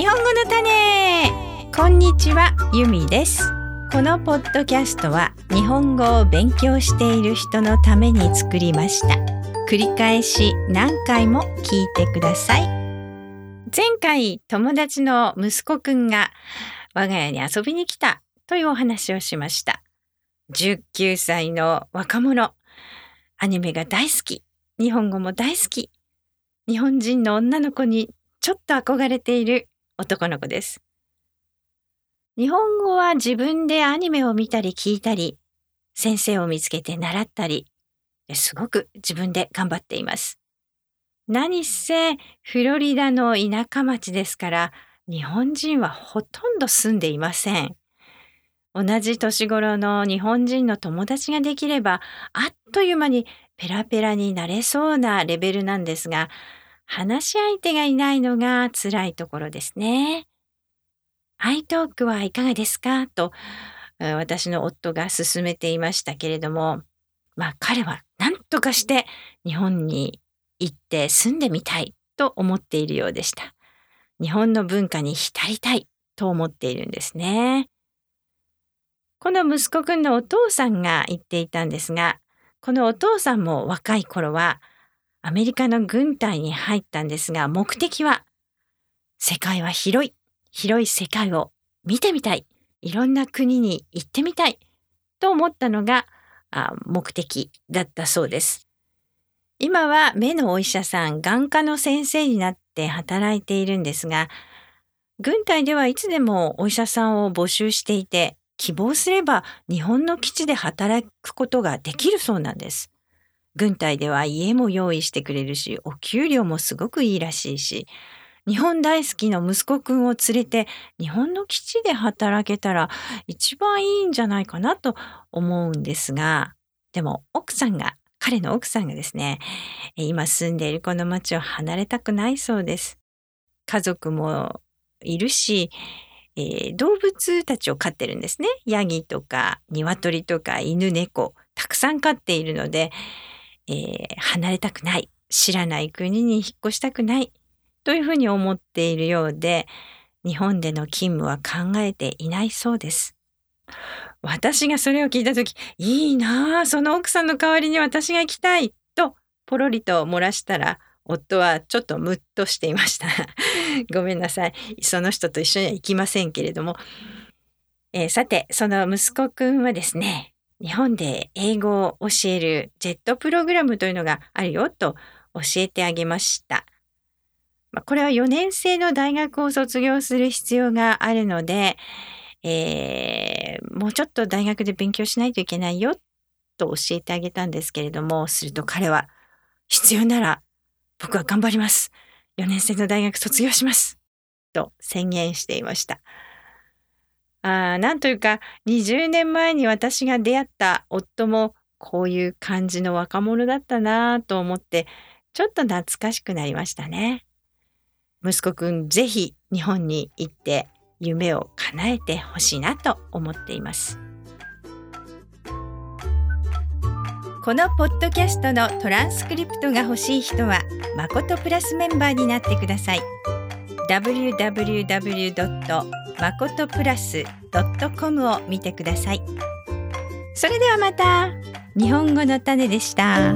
日本語の種。こんにちはゆみです。このポッドキャストは日本語を勉強している人のために作りました。繰り返し何回も聞いてください。前回友達の息子くんが我が家に遊びに来たというお話をしました。19歳の若者。アニメが大好き。日本語も大好き。日本人の女の子にちょっと憧れている男の子です。日本語は自分でアニメを見たり聞いたり、先生を見つけて習ったり、すごく自分で頑張っています。何せフロリダの田舎町ですから、日本人はほとんど住んでいません。同じ年頃の日本人の友達ができれば、あっという間にペラペラになれそうなレベルなんですが、話し相手がいないのが辛いところですね。アイトークはいかがですか？と私の夫が勧めていましたけれども、まあ彼は何とかして日本に行って住んでみたいと思っているようでした。日本の文化に浸りたいと思っているんですね。この息子くんのお父さんが言っていたんですが、このお父さんも若い頃はアメリカの軍隊に入ったんですが、目的は、世界は広い、広い世界を見てみたい、いろんな国に行ってみたい、と思ったのがあ目的だったそうです。今は目のお医者さん、眼科の先生になって働いているんですが、軍隊ではいつでもお医者さんを募集していて、希望すれば日本の基地で働くことができるそうなんです。軍隊では家も用意してくれるし、お給料もすごくいいらしいし、日本大好きの息子くんを連れて日本の基地で働けたら一番いいんじゃないかなと思うんですが、でも奥さんが、彼の奥さんがですね、今住んでいるこの町を離れたくないそうです。家族もいるし、えー、動物たちを飼ってるんですね。ヤギとか鶏とか犬猫たくさん飼っているので、えー、離れたくない、知らない国に引っ越したくない、というふうに思っているようで、日本での勤務は考えていないそうです。私がそれを聞いた時、いいなあ、その奥さんの代わりに私が行きたい、とポロリと漏らしたら、夫はちょっとムッとしていました。ごめんなさい。その人と一緒には行きませんけれども。えー、さて、その息子くんはですね、日本で英語を教えるジェットプログラムというのがあるよと教えてあげました。これは4年生の大学を卒業する必要があるので、えー、もうちょっと大学で勉強しないといけないよと教えてあげたんですけれども、すると彼は必要なら僕は頑張ります。4年生の大学卒業します。と宣言していました。あなんというか20年前に私が出会った夫もこういう感じの若者だったなと思ってちょっと懐かしくなりましたね。息子くんぜひ日本に行って夢を叶えてほしいなと思っています。このポッドキャストのトランスクリプトが欲しい人はまことプラスメンバーになってください。Www. まことプラス .com を見てください。それではまた日本語の種でした。